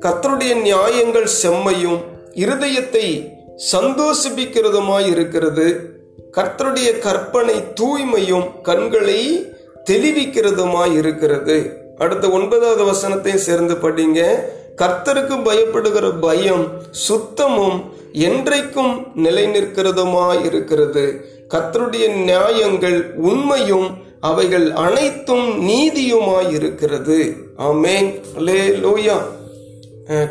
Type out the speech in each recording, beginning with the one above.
கர்த்தருடைய நியாயங்கள் செம்மையும் இருதயத்தை சந்தோஷிப்பிக்கிறதுமாய் இருக்கிறது. கர்த்தருடைய கற்பனை தூய்மையும் கண்களை தெளிவிக்கிறதுமாய் இருக்கிறது. அடுத்த ஒன்பதாவது வசனத்தை சேர்ந்து படிங்க. கர்த்தருக்கு பயப்படுகிற பயம் சுத்தமும் என்றைக்கும் நிலை நிற்கிறதுமாய் இருக்கிறது. கர்த்தருடைய நியாயங்கள் உண்மையும் அவைகள் அனைத்தும் நீதியுமாய் இருக்கிறது ஆமேன். லே லோயா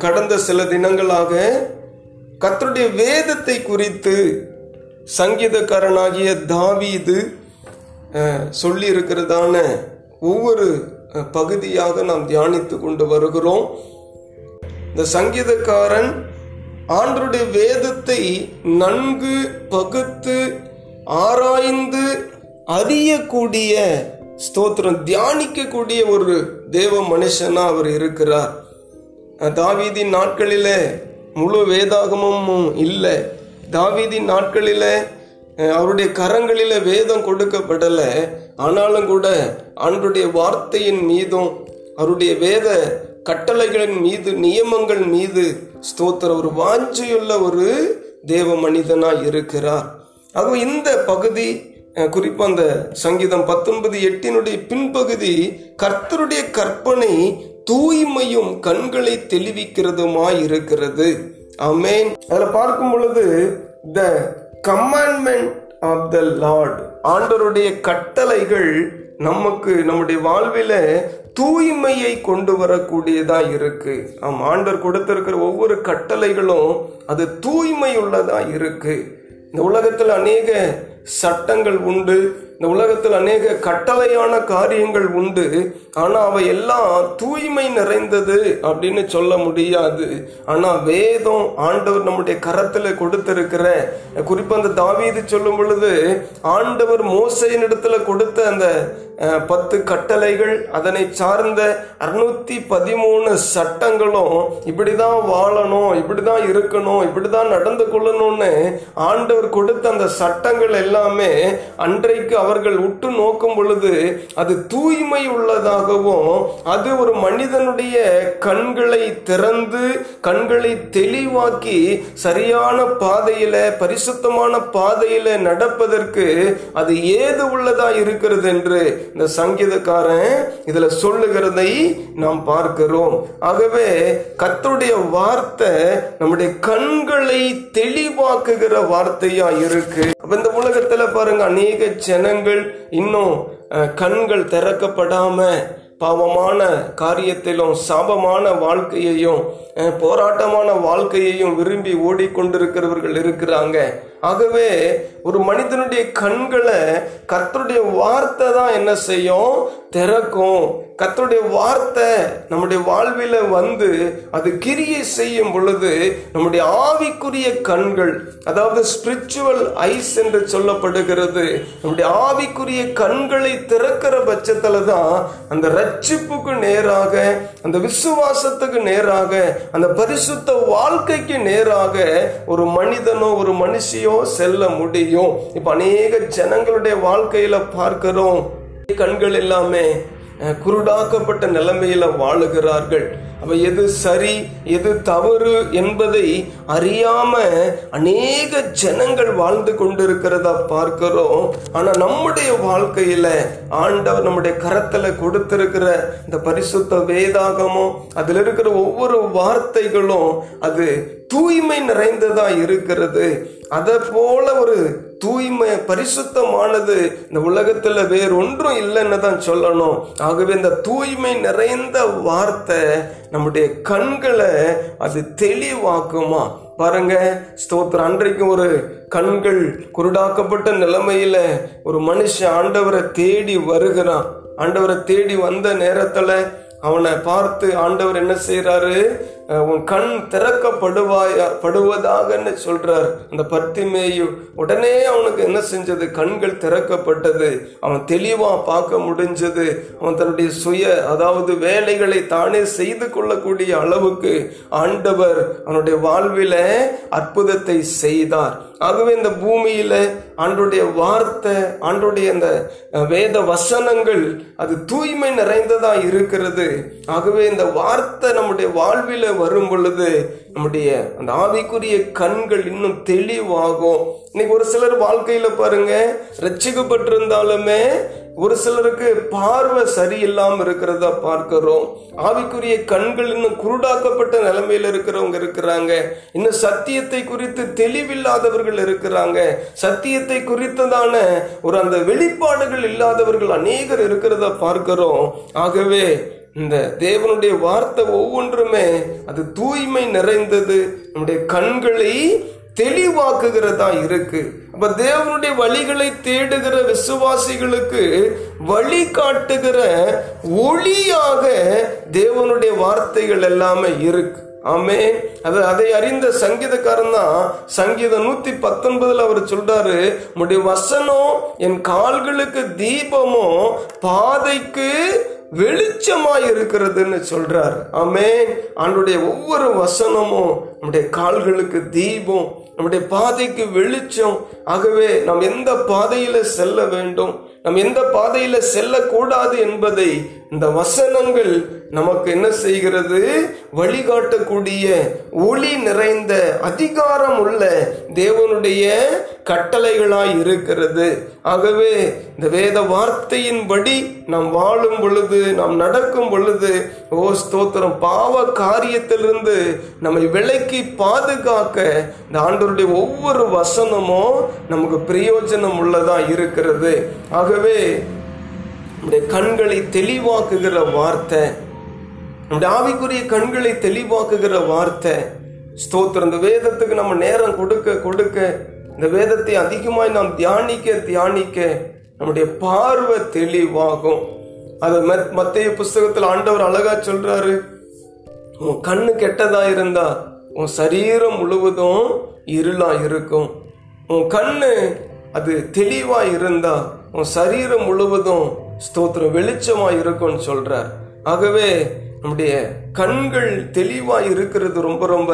கடந்த சில தினங்களாக கத்தருடைய வேதத்தை குறித்து சங்கீதக்காரனாகிய தாவீது சொல்லியிருக்கிறதான சொல்லி இருக்கிறதான ஒவ்வொரு பகுதியாக நாம் தியானித்து கொண்டு வருகிறோம். இந்த சங்கீதக்காரன் ஆண்டருடைய வேதத்தை நன்கு பகுத்து ஆராய்ந்து அறியக்கூடிய ஸ்தோத்திரம் தியானிக்கக்கூடிய ஒரு தேவ மனுஷனா அவர் இருக்கிறார். தாவீதின் நாட்களில முழு வேதாகமும் இல்லை. தாவீதின் நாட்களில அவருடைய கரங்களில வேதம் கொடுக்கப்படலை. ஆனாலும் கூட ஆண்டுடைய வார்த்தையின் மீதும் அவருடைய வேத கட்டளைகளின் மீது நியமங்கள் மீது ஸ்தோத்திர ஒரு வாஞ்சியுள்ள ஒரு தேவ மனிதனாய் இருக்கிறார். ஆகவே இந்த பகுதி அஹ், குறிப்பா அந்த சங்கீதம் பத்தொன்பது எட்டினுடைய பின்பகுதி கர்த்தருடைய கற்பனை தூய்மையும் கண்களை தெளிவிக்கிறதுமாய் இருக்கிறது அமேன் அதில் பார்க்கும் பொழுது the commandment of the Lord ஆண்டவருடைய கட்டளைகள் நமக்கு நம்முடைய வாழ்வில தூய்மையை கொண்டு வரக்கூடியதா இருக்கு ஆம் ஆண்டவர் கொடுத்திருக்கிற ஒவ்வொரு கட்டளைகளும் அது தூய்மை உள்ளதா இருக்கு இந்த உலகத்தில் அநேக சட்டங்கள் உண்டு. இந்த உலகத்தில் அநேக கட்டளையான காரியங்கள் உண்டு. ஆனால் அவை எல்லாம் தூய்மை நிறைந்தது அப்படின்னு சொல்ல முடியாது. ஆனால் வேதம் ஆண்டவர் நம்முடைய கரத்தில் கொடுத்திருக்கிற குறிப்பாக அந்த தாவீது சொல்லும் பொழுது ஆண்டவர் மோசையின் இடத்துல கொடுத்த அந்த பத்து கட்டளைகள் அதனை சார்ந்த அறுநூத்தி பதிமூணு சட்டங்களும் இப்படிதான் வாழணும் இப்படிதான் இருக்கணும் இப்படிதான் நடந்து கொள்ளணும்னு ஆண்டவர் கொடுத்த அந்த சட்டங்கள் எல்லாமே அன்றைக்கு அவர்கள் உற்று நோக்கும் பொழுது அது தூய்மை உள்ளதாகவும் அது ஒரு மனிதனுடைய கண்களை திறந்து கண்களை தெளிவாக்கி சரியான பாதையில பரிசுத்தமான பாதையில நடப்பதற்கு அது ஏது உள்ளதா இருக்கிறது என்று இந்த சங்கீதக்காரன் இதுல சொல்லுகிறதை நாம் பார்க்கிறோம். ஆகவே கத்துடைய வார்த்தை நம்முடைய கண்களை தெளிவாக்குகிற வார்த்தையா இருக்கு. அப்ப இந்த உலகத்துல பாருங்க அநேக ஜனங்கள் இன்னும் கண்கள் திறக்கப்படாம பாவமான காரியத்திலும் சாபமான வாழ்க்கையையும் போராட்டமான வாழ்க்கையையும் விரும்பி ஓடிக்கொண்டிருக்கிறவர்கள் இருக்கிறாங்க. ஆகவே ஒரு மனிதனுடைய கண்களை கர்த்தருடைய வார்த்தை தான் என்ன செய்யும்? திறக்கும். கர்த்தருடைய வார்த்தை நம்முடைய வாழ்வில வந்து அது கிரியை செய்யும் பொழுது நம்முடைய ஆவிக்குரிய கண்கள் அதாவது ஸ்பிரிச்சுவல் ஐஸ் என்று சொல்லப்படுகிறது நம்முடைய ஆவிக்குரிய கண்களை திறக்கிற பட்சத்துல தான் அந்த ரட்சிப்புக்கு நேராக அந்த விசுவாசத்துக்கு நேராக அந்த பரிசுத்த வாழ்க்கைக்கு நேராக ஒரு மனிதனோ ஒரு மனுஷியோ செல்ல முடியும். இப்ப அநேக ஜனங்களுடைய வாழ்க்கையில பார்க்கிறோம். கண்கள் எல்லாமே குருடாக்கப்பட்ட நிலைமையில வாழுகிறார்கள். அப்ப எது சரி எது தவறு என்பதை அறியாம அநேக ஜனங்கள் வாழ்ந்து கொண்டிருக்கிறதா பார்க்கிறோம். ஆனா நம்முடைய வாழ்க்கையில ஆண்டவர் நம்முடைய கரத்துல கொடுத்திருக்கிற இந்த பரிசுத்த வேதாகமும் அதுல இருக்கிற ஒவ்வொரு வார்த்தைகளும் அது தூய்மை நிறைந்ததா இருக்கிறது. அதை போல ஒரு தூய்மை பரிசுத்தமானது இந்த உலகத்துல வேறொன்றும் இல்லைன்னு தான் சொல்லணும். ஆகவே இந்த தூய்மை நிறைந்த வார்த்தை நம்முடைய கண்களை அது தெளிவாக்குமா? பாருங்க ஸ்தோத்திரம். அன்றைக்கு ஒரு கண்கள் குருடாக்கப்பட்ட நிலைமையில ஒரு மனுஷன் ஆண்டவரை தேடி வருகிறான். ஆண்டவரை தேடி வந்த நேரத்துல அவனை பார்த்து ஆண்டவர் என்ன செய்யறாரு உன் கண் திறக்கப்படுவாயா படுவதாகன்னு சொல்றார். அந்த பத்திமேயு உடனே அவனுக்கு என்ன செஞ்சது? கண்கள் திறக்கப்பட்டது. அவன் தெளிவா பார்க்க முடிஞ்சது. அவன் தன்னுடைய சுய அதாவது வேலைகளை தானே செய்து கொள்ளக்கூடிய அளவுக்கு ஆண்டவர் அவனுடைய வாழ்வில அற்புதத்தை செய்தார். ஆகவே இந்த பூமியில ஆண்டுடைய வார்த்தை ஆண்டுடைய இந்த வேத வசனங்கள் அது தூய்மை நிறைந்ததா இருக்கிறது. ஆகவே இந்த வார்த்தை நம்முடைய வாழ்வில வரும் பொழுது நம்முடைய அந்த ஆவிக்குரிய கண்கள் இன்னும் தெளிவாகும். இன்னைக்கு ஒரு சிலர் வாழ்க்கையில பாருங்க ரட்சிக்கப்பட்டிருந்தாலுமே ஒரு சிலருக்கு பார்வை சரியில்லாம இருக்கிறதா பார்க்கிறோம். ஆவிக்குரிய கண்கள் இன்னும் குருடாக்கப்பட்ட நிலைமையில இருக்கிறவங்க இருக்கிறாங்க. இன்னும் சத்தியத்தை குறித்து தெளிவில்லாதவர்கள் இருக்கிறாங்க. சத்தியத்தை குறித்ததான ஒரு அந்த வெளிப்பாடுகள் இல்லாதவர்கள் அநேகர் இருக்கிறதா பார்க்கிறோம். ஆகவே இந்த தேவனுடைய வார்த்தை ஒவ்வொன்றுமே அது தூய்மை நிறைந்தது. நம்முடைய கண்களை தெளிவாக்குகிறதா இருக்கு. அப்ப தேவனுடைய வழிகளை தேடுகிற விசுவாசிகளுக்கு வழி காட்டுகிற ஒளியாக தேவனுடைய வார்த்தைகள் எல்லாமே இருக்கு. ஆமே அது அதை அறிந்த சங்கீதக்காரன் தான் சங்கீதம் நூத்தி பத்தொன்பதுல அவர் சொல்றாரு உடைய வசனம் என் கால்களுக்கு தீபமும் பாதைக்கு வெளிச்சமாய் இருக்கிறதுன்னு சொல்கிறார் ஆமே அவனுடைய ஒவ்வொரு வசனமும் நம்முடைய கால்களுக்கு தீபம் நம்முடைய பாதைக்கு வெளிச்சம். ஆகவே நாம் எந்த பாதையில செல்ல வேண்டும்? நாம் எந்த பாதையில செல்லக்கூடாது என்பதை இந்த வசனங்கள் நமக்கு என்ன செய்கிறது? வழிகாட்டக்கூடிய ஒளி நிறைந்த அதிகாரம் உள்ள தேவனுடைய கட்டளைகளாய் இருக்கிறது. ஆகவே இந்த வேத வார்த்தையின்படி நாம் வாழும் பொழுது நாம் நடக்கும் பொழுது ஓ ஸ்தோத்திரம் பாவ காரியத்திலிருந்து நம்மை விலக்கி பாதுகாக்க இந்த ஆண்டவருடைய ஒவ்வொரு வசனமும் நமக்கு பிரயோஜனம் உள்ளதா இருக்கிறது. ஆகவே நம்முடைய கண்களை தெளிவாக்குகிற வார்த்தை நம்முடைய ஆவிக்குரிய கண்களை தெளிவாக்குகிற வார்த்தை. ஸ்தோத்திரம். இந்த வேதத்துக்கு நம்ம நேரம் கொடுக்க கொடுக்க இந்த வேதத்தை அதிகமாய் நாம் தியானிக்க தியானிக்க நம்முடைய பார்வை தெளிவாகும். அது மத்திய புஸ்தகத்தில் ஆண்டவர் அழகா சொல்றாரு. உன் கண்ணு கெட்டதா இருந்தா உன் சரீரம் முழுவதும் இருளா இருக்கும். உன் கண்ணு அது தெளிவா இருந்தா உன் சரீரம் முழுவதும் ஸ்தோத்திரம் வெளிச்சமாக இருக்கும்னு சொல்கிறார் ஆகவே நம்முடைய கண்கள் தெளிவாக இருக்கிறது ரொம்ப ரொம்ப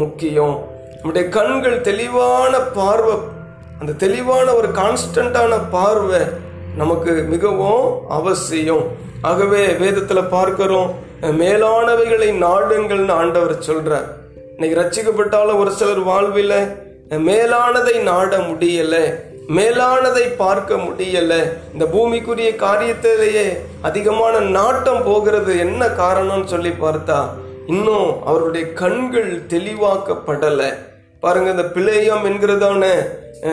முக்கியம். நம்முடைய கண்கள் தெளிவான பார்வை அந்த தெளிவான ஒரு கான்ஸ்டன்டான பார்வை நமக்கு மிகவும் அவசியம். ஆகவே வேதத்தில் பார்க்கிறோம் மேலானவைகளை நாடுங்கள்னு ஆண்டவர் சொல்கிறார் இன்னைக்கு ரச்சிக்கப்பட்டாலும் ஒரு சிலர் வாழ்வில மேலானதை நாட முடியலை. மேலானதை பார்க்க முடியல. இந்த பூமிக்குரிய காரியத்திலேயே அதிகமான நாட்டம் போகிறது என்ன காரணம்னு சொல்லி பார்த்தா இன்னும் அவருடைய கண்கள் தெளிவாக்கப்படலை. பாருங்க இந்த பிழையம் என்கிறதான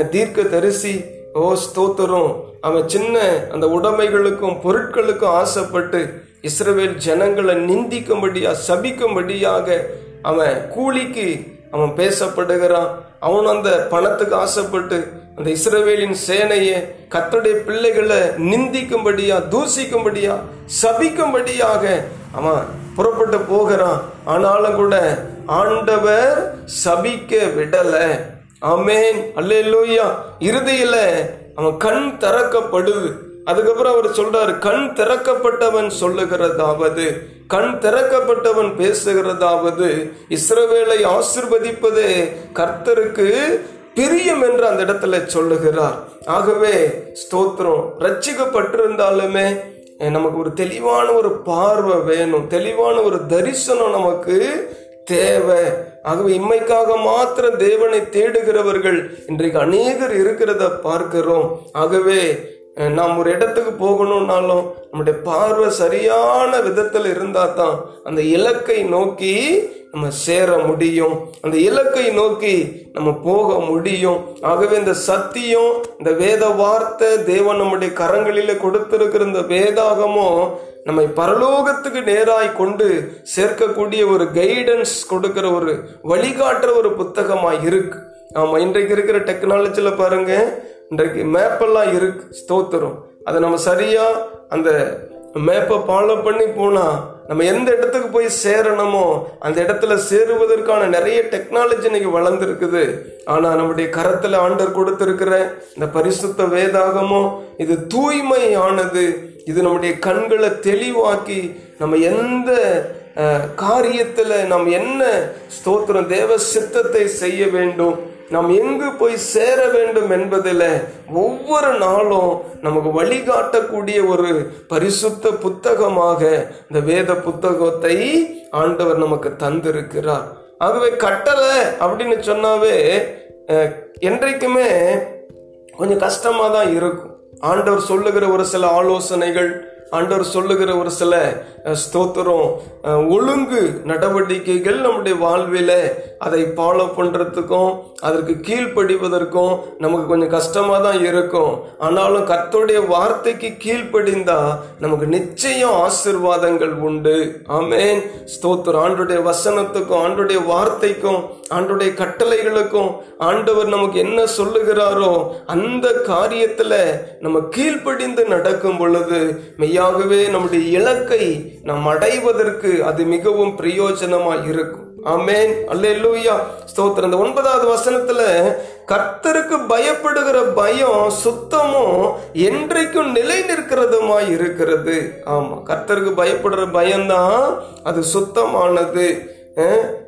தீர்க்க தரிசி ஓ ஸ்தோத்திரம். அவன் சின்ன அந்த உடைமைகளுக்கும் பொருட்களுக்கும் ஆசைப்பட்டு இஸ்ரவேல் ஜனங்களை நிந்திக்கும்படியா சபிக்கும்படியாக அவன் கூலிக்கு அவன் பேசப்படுகிறான். அவன் அந்த பணத்துக்கு ஆசைப்பட்டு அந்த இஸ்ரவேலின் சேனையை கத்தருடைய பிள்ளைகளை நிந்திக்கும்படியா தூசிக்கும்படியா சபிக்கும்படியாக அவன் புறப்பட்டு போகிறான். ஆனாலும் கூட ஆண்டவர் சபிக்க விடல. ஆமேன். அல்லேலூயா. இறுதியில அவன் கண் திறக்கப்படுது. அதுக்கப்புறம் அவர் சொல்றாரு கண் திறக்கப்பட்டவன் சொல்லுகிறதாவது கண் திறக்கப்பட்டவன் பேசுகிறதாவது இஸ்ரவேலை ஆசிர்வதிப்பது கர்த்தருக்கு பிரியம் என்று அந்த இடத்துல சொல்லுகிறார். ஆகவே ஸ்தோத்திரம். ரட்சிக்கப்பட்டிருந்தாலுமே நமக்கு ஒரு தெளிவான ஒரு பார்வை வேணும். தெளிவான ஒரு தரிசனம் நமக்கு தேவை. ஆகவே இம்மைக்காக மாத்திரம் தேவனை தேடுகிறவர்கள் இன்றைக்கு அநேகர் இருக்கிறத பார்க்கிறோம். ஆகவே நாம் ஒரு இடத்துக்கு போகணும்னாலும் நம்முடைய பார்வை சரியான விதத்தில் இருந்தால் தான் அந்த இலக்கை நோக்கி நம்ம சேர முடியும். அந்த இலக்கை நோக்கி நம்ம போக முடியும். ஆகவே இந்த சத்தியம் இந்த வேத வார்த்தை தேவன் நம்முடைய கரங்களில கொடுத்திருக்கிற இந்த வேதாகமும் நம்மை பரலோகத்துக்கு நேராய் கொண்டு சேர்க்கக்கூடிய ஒரு கைடன்ஸ் கொடுக்கிற ஒரு வழிகாட்டுற ஒரு புத்தகமாக இருக்கு. ஆமாம் இன்றைக்கு இருக்கிற டெக்னாலஜியில் பாருங்க இன்றைக்கு மேப்பெல்லாம் இருக்கு ஸ்தோத்திரம். அதை நம்ம சரியாக அந்த மேப்பை ஃபாலோ பண்ணி போனால் நம்ம எந்த இடத்துக்கு போய் சேரணுமோ அந்த இடத்துல சேருவதற்கான நிறைய டெக்னாலஜி இன்னைக்கு வளர்ந்துருக்குது. ஆனா நம்முடைய கரத்துல ஆண்டர் கொடுத்திருக்கிற இந்த பரிசுத்த வேதாகமோ இது தூய்மையானது. இது நம்முடைய கண்களை தெளிவாக்கி நம்ம எந்த காரியத்துல நாம் என்ன ஸ்தோத்திரம் தேவ சித்தத்தை செய்ய வேண்டும் நாம் எங்கு போய் சேர வேண்டும் என்பதில் ஒவ்வொரு நாளும் நமக்கு வழிகாட்டக்கூடிய ஒரு பரிசுத்த புத்தகமாக இந்த வேத புத்தகத்தை ஆண்டவர் நமக்கு தந்திருக்கிறார். ஆகவே கட்டளை அப்படின்னு சொன்னாவே என்றைக்குமே கொஞ்சம் கஷ்டமாக தான் இருக்கும். ஆண்டவர் சொல்லுகிற ஒரு சில ஆலோசனைகள் ஆண்டவர் சொல்லுகிற ஒரு சில ஸ்தோத்திரம் ஒழுங்கு நடவடிக்கைகள் நம்முடைய வாழ்வில அதை ஃபாலோ பண்றதுக்கும் அதற்கு கீழ்ப்படிவதற்கும் நமக்கு கொஞ்சம் கஷ்டமா தான் இருக்கும். ஆனாலும் கத்தோடைய வார்த்தைக்கு கீழ்ப்படிந்தா நமக்கு நிச்சயம் ஆசிர்வாதங்கள் உண்டு. ஆமேன். ஸ்தோத்திரம். ஆண்டுடைய வசனத்துக்கும் ஆண்டுடைய வார்த்தைக்கும் ஆண்டுடைய கட்டளைகளுக்கும் ஆண்டவர் நமக்கு என்ன சொல்லுகிறாரோ அந்த காரியத்துல நம்ம கீழ்ப்படிந்து நடக்கும் பொழுது மெய்யாகவே நம்முடைய இலக்கை நாம் அடைவதற்கு அது மிகவும் பிரயோஜனமா இருக்கும். ஆமென். அல்லேலூயா. ஸ்தோத்திரம். இந்த ஒன்பதாவது வசனத்துல கர்த்தருக்கு பயப்படுகிற பயம் சுத்தமும் என்றைக்கும் நிலை நிற்கிறதுமா இருக்கிறது. ஆமா கர்த்தருக்கு பயப்படுற பயம்தான் அது சுத்தமானது.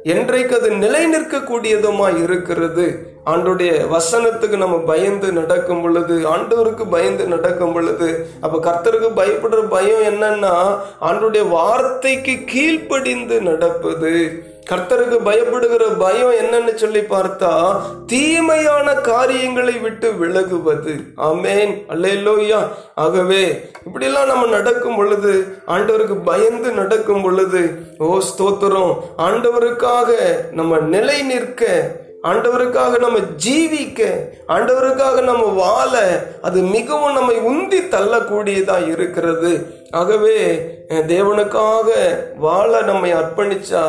என்றைக்கு அது நிலை நிற்கக்கூடியதுமா இருக்கிறது? ஆண்டுடைய வசனத்துக்கு நம்ம பயந்து நடக்கும் பொழுது ஆண்டவருக்கு பயந்து நடக்கும் பொழுது அப்ப கர்த்தருக்கு பயப்படுற பயம் என்னன்னா ஆண்டுடைய வார்த்தைக்கு கீழ்ப்படிந்து நடப்பது. கர்த்தருக்கு பயப்படுகிற பயம் என்னன்னு சொல்லி பார்த்தா தீமையான காரியங்களை விட்டு விலகுவது. ஆமேன். அல்லேலூயா. ஆகவே இப்படிலாம் நம்ம நடக்கும் பொழுது ஆண்டவருக்கு பயந்து நடக்கும் பொழுது ஓ ஸ்தோத்திரம். ஆண்டவருக்காக நம்ம நிலை நிற்க ஆண்டவருக்காக நம்ம ஜீவிக்க ஆண்டவருக்காக நம்ம வாழ அது மிகவும் நம்மை உந்தி தள்ளக்கூடியதா இருக்கிறது. ஆகவே தேவனுக்காக வாழ நம்மை அர்ப்பணிச்சா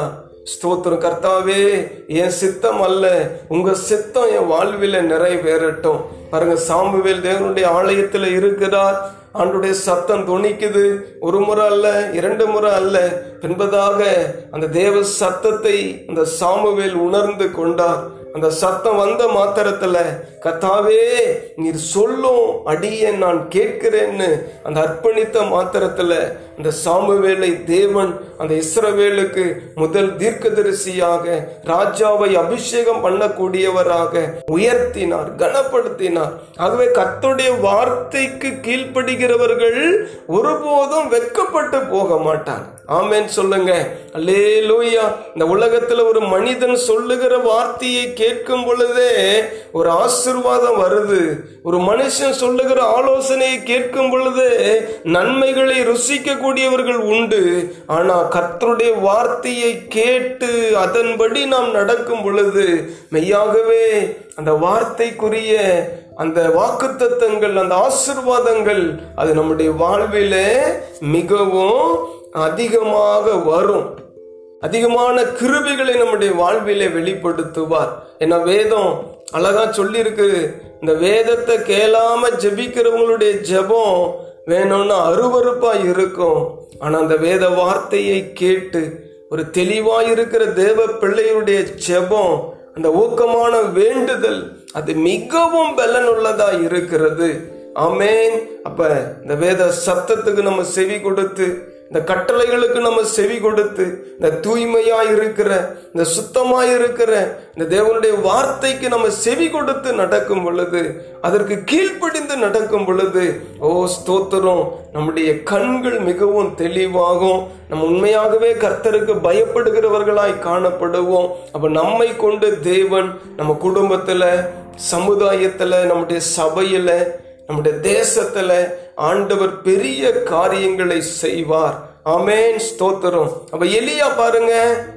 ஸ்தோத்திரம். கர்த்தாவே என் சித்தம் அல்ல. உங்க சித்தம் என் வாழ்வில நிறைவேறட்டும். பாருங்க சாமுவேல் தேவனுடைய ஆலயத்தில் இருக்கிறார். ஆண்டுடைய சத்தம் துணிக்குது. ஒரு முறை அல்ல இரண்டு முறை அல்ல. பின்பதாக அந்த தேவ சத்தத்தை அந்த சாமுவேல் உணர்ந்து கொண்டார். அந்த சத்தம் வந்த மாத்திரத்துல கத்தாவே நீர் சொல்லும் அடியே நான் கேட்கிறேன்னு அந்த அர்ப்பணித்த மாத்திரத்துல அந்த சாமுவேலை தேவன் அந்த இஸ்ரவேலுக்கு முதல் தீர்க்கதரிசியாக ராஜாவை அபிஷேகம் பண்ணக்கூடியவராக உயர்த்தினார் கனப்படுத்தினார். ஆகவே கத்துடைய வார்த்தைக்கு கீழ்ப்படுகிறவர்கள் ஒருபோதும் வெட்கப்பட்டு போக மாட்டாங்க ஆமேன் சொல்லுங்க. அல்லே அல்லேலூயா. இந்த உலகத்துல ஒரு மனிதன் சொல்லுகிற வார்த்தையை கேட்கும் பொழுதே ஒரு ஆசிர்வாதம் வருது. ஒரு மனுஷன் சொல்லுகிற ஆலோசனையை கேட்கும் பொழுது நன்மைகளை ருசிக்கக்கூடியவர்கள் உண்டு. ஆனா கர்த்தருடைய வார்த்தையை கேட்டு அதன்படி நாம் நடக்கும் பொழுது மெய்யாகவே அந்த வார்த்தைக்குரிய அந்த வாக்குத்தத்தங்கள் அந்த ஆசிர்வாதங்கள் அது நம்முடைய வாழ்வில மிகவும் அதிகமாக வரும். அதிகமான கிருபிகளை நம்முடைய வாழ்விலே வெளிப்படுத்துவார். என்ன வேதம் அழகா சொல்லியிருக்கு இந்த வேதத்தை கேளாம ஜெபிக்கிறவங்களுடைய ஜெபம் வேணும்னா அருவறுப்பா இருக்கும். ஆனா அந்த வேத வார்த்தையை கேட்டு ஒரு தெளிவா இருக்கிற தேவ பிள்ளையுடைய ஜெபம் அந்த ஊக்கமான வேண்டுதல் அது மிகவும் பலனுள்ளதா இருக்கிறது. ஆமேன். அப்ப இந்த வேத சத்தத்துக்கு நம்ம செவி கொடுத்து இந்த கட்டளைகளுக்கு நம்ம செவி கொடுத்து இந்த தூய்மையா இருக்கிற இந்த சுத்தமா இருக்கிற இந்த தேவனுடைய வார்த்தைக்கு நம்ம செவி கொடுத்து நடக்கும் பொழுது அதற்கு கீழ்ப்படிந்து நடக்கும் பொழுது ஓ ஸ்தோத்திரம். நம்முடைய கண்கள் மிகவும் தெளிவாகும். நம்ம உண்மையாகவே கர்த்தருக்கு பயப்படுகிறவர்களாய் காணப்படுவோம். அப்ப நம்மை கொண்டு தேவன் நம்ம குடும்பத்துல சமுதாயத்துல நம்முடைய சபையில நம்முடைய தேசத்துல ஆண்டவர் பெரிய காரியங்களை செய்வார். அமேன் ஸ்தோத்திரம். அப்ப எலியா பாருங்க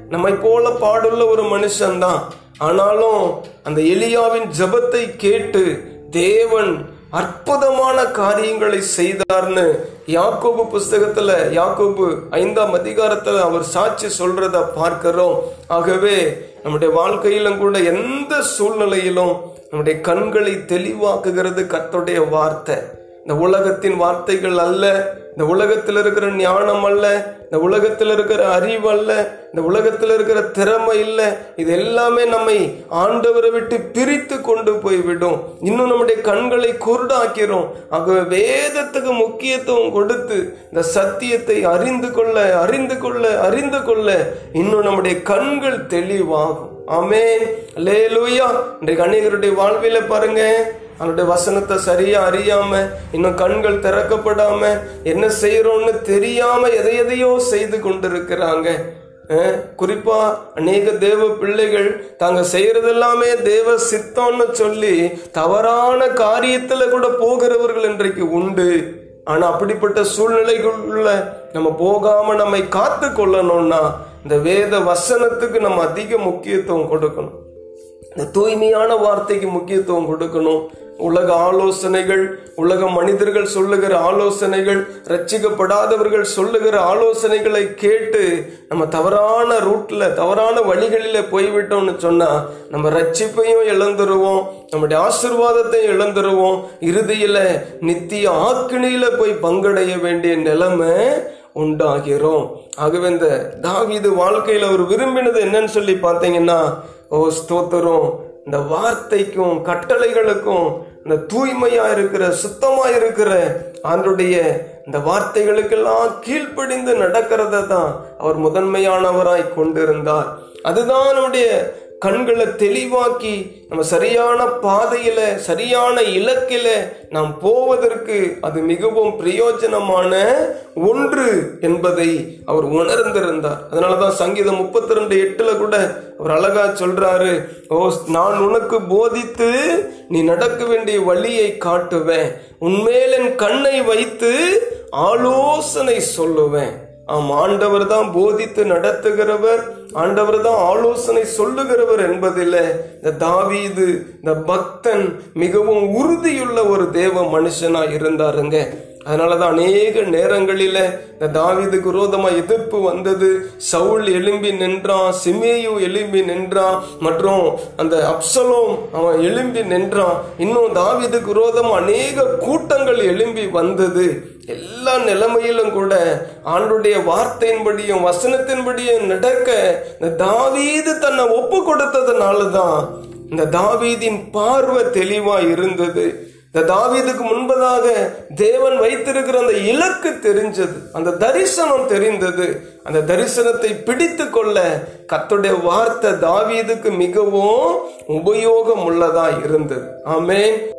நம்மை போல பாடுள்ள ஒரு மனுஷன்தான். ஆனாலும் அந்த எலியாவின் ஜெபத்தை கேட்டு தேவன் அற்புதமான காரியங்களை செய்தார்னு யாக்கோபு புஸ்தகத்துல யாக்கோபு ஐந்தாம் அதிகாரத்துல அவர் சாட்சி சொல்றத பார்க்கிறோம். ஆகவே நம்முடைய வாழ்க்கையிலும் கூட எந்த சூழ்நிலையிலும் நம்முடைய கண்களை தெளிவாக்குகிறது கர்த்தருடைய வார்த்தை. இந்த உலகத்தின் வார்த்தைகள் அல்ல இந்த உலகத்தில் இருக்கிற ஞானம் அல்ல இந்த உலகத்தில் இருக்கிற அறிவு அல்ல இந்த உலகத்தில் இருக்கிற திறமை இல்லை. இது எல்லாமே நம்மை ஆண்டவரை விட்டு பிரித்து கொண்டு போய்விடும். இன்னும் நம்முடைய கண்களை குருடாக்கிறோம். ஆகவே வேதத்துக்கு முக்கியத்துவம் கொடுத்து இந்த சத்தியத்தை அறிந்து கொள்ள அறிந்து கொள்ள அறிந்து கொள்ள இன்னும் நம்முடைய கண்கள் தெளிவாகும். அமே லே லூயா இன்றைக்கு அநேகருடைய வாழ்வில பாருங்க. அவனுடைய வசனத்தை சரியா அறியாம இன்னும் கண்கள் திறக்கப்படாம என்ன செய்யறோம்னு தெரியாம எதை எதையோ செய்து கொண்டிருக்கிறாங்க. குறிப்பா அநேக தேவ பிள்ளைகள் தாங்க செய்யறது எல்லாமே தேவ சித்தம்னு சொல்லி தவறான காரியத்துல கூட போகிறவர்கள் இன்றைக்கு உண்டு. ஆனா அப்படிப்பட்ட சூழ்நிலைக்குள்ள நம்ம போகாம நம்மை காத்து கொள்ளணும்னா இந்த வேத வசனத்துக்கு நம்ம அதிக முக்கியத்துவம் கொடுக்கணும். இந்த தூய்மையான வார்த்தைக்கு முக்கியத்துவம் கொடுக்கணும். உலக ஆலோசனைகள் உலக மனிதர்கள் சொல்லுகிற ஆலோசனைகள் ரச்சிக்கப்படாதவர்கள் சொல்லுகிற ஆலோசனைகளை கேட்டு நம்ம தவறான ரூட்ல தவறான வழிகளில போய்விட்டோம்னு சொன்னா நம்ம ரட்சிப்பையும் இழந்துருவோம் நம்முடைய ஆசிர்வாதத்தையும் இழந்துருவோம். இறுதியில நித்திய ஆக்கினியில போய் பங்கடைய வேண்டிய நிலைமை உண்டாகிறோம். ஆகவே இந்த தாவிது வாழ்க்கையில் அவர் விரும்பினது என்னன்னு சொல்லி பார்த்தீங்கன்னா ஓ ஸ்தோத்திரம். இந்த வார்த்தைக்கும் கட்டளைகளுக்கும் இந்த தூய்மையா இருக்கிற சுத்தமா இருக்கிற ஆண்டுடைய இந்த வார்த்தைகளுக்கெல்லாம் கீழ்ப்படிந்து நடக்கிறத தான் அவர் முதன்மையானவராய் கொண்டிருந்தார். அதுதான் நம்முடைய கண்களை தெளிவாக்கி நம்ம சரியான பாதையில சரியான இலக்கில நாம் போவதற்கு அது மிகவும் பிரயோஜனமான ஒன்று என்பதை அவர் உணர்ந்திருந்தார். அதனாலதான் சங்கீதம் முப்பத்தி ரெண்டு எட்டுல கூட அவர் அழகா சொல்றாரு ஓ நான் உனக்கு போதித்து நீ நடக்க வேண்டிய வழியை காட்டுவேன். உன்மேல் என் கண்ணை வைத்து ஆலோசனை சொல்லுவேன். ஆம் ஆண்டவர் தான் போதித்து நடத்துகிறவர் ஆண்டவர் தான் ஆலோசனை சொல்லுகிறவர் என்பதில் இந்த தாவீது இந்த பக்தன் மிகவும் உறுதியுள்ள ஒரு தேவ மனுஷனா இருந்தாருங்க. அதனாலதான் அநேக நேரங்களில இந்த தாவீதுக்கு விரோதமா எதிர்ப்பு வந்தது. சவுல் எழும்பி நின்றான் சிமேயு எழும்பி நின்றான் மற்றும் அந்த அப்சலோம் அவன் எழும்பி நின்றான். இன்னும் தாவீதுக்கு விரோதமா அநேக கூட்டங்கள் எழும்பி வந்தது. எல்லா நிலைமையிலும் கூட ஆண்டுடைய வார்த்தையின்படியும் வசனத்தின்படியும் நடக்க இந்த தாவீது தன்னை ஒப்பு கொடுத்ததுனால தான் இந்த தாவீதின் பார்வை தெளிவா இருந்தது. இந்த தாவீதுக்கு முன்பதாக தேவன் வைத்திருக்கிற அந்த இலக்கு தெரிஞ்சது. அந்த தரிசனம் தெரிந்தது. அந்த தரிசனத்தை பிடித்து கொள்ள கத்துடைய வார்த்தை தாவீதுக்கு மிகவும் உபயோகம் உள்ளதா இருந்தது. ஆமே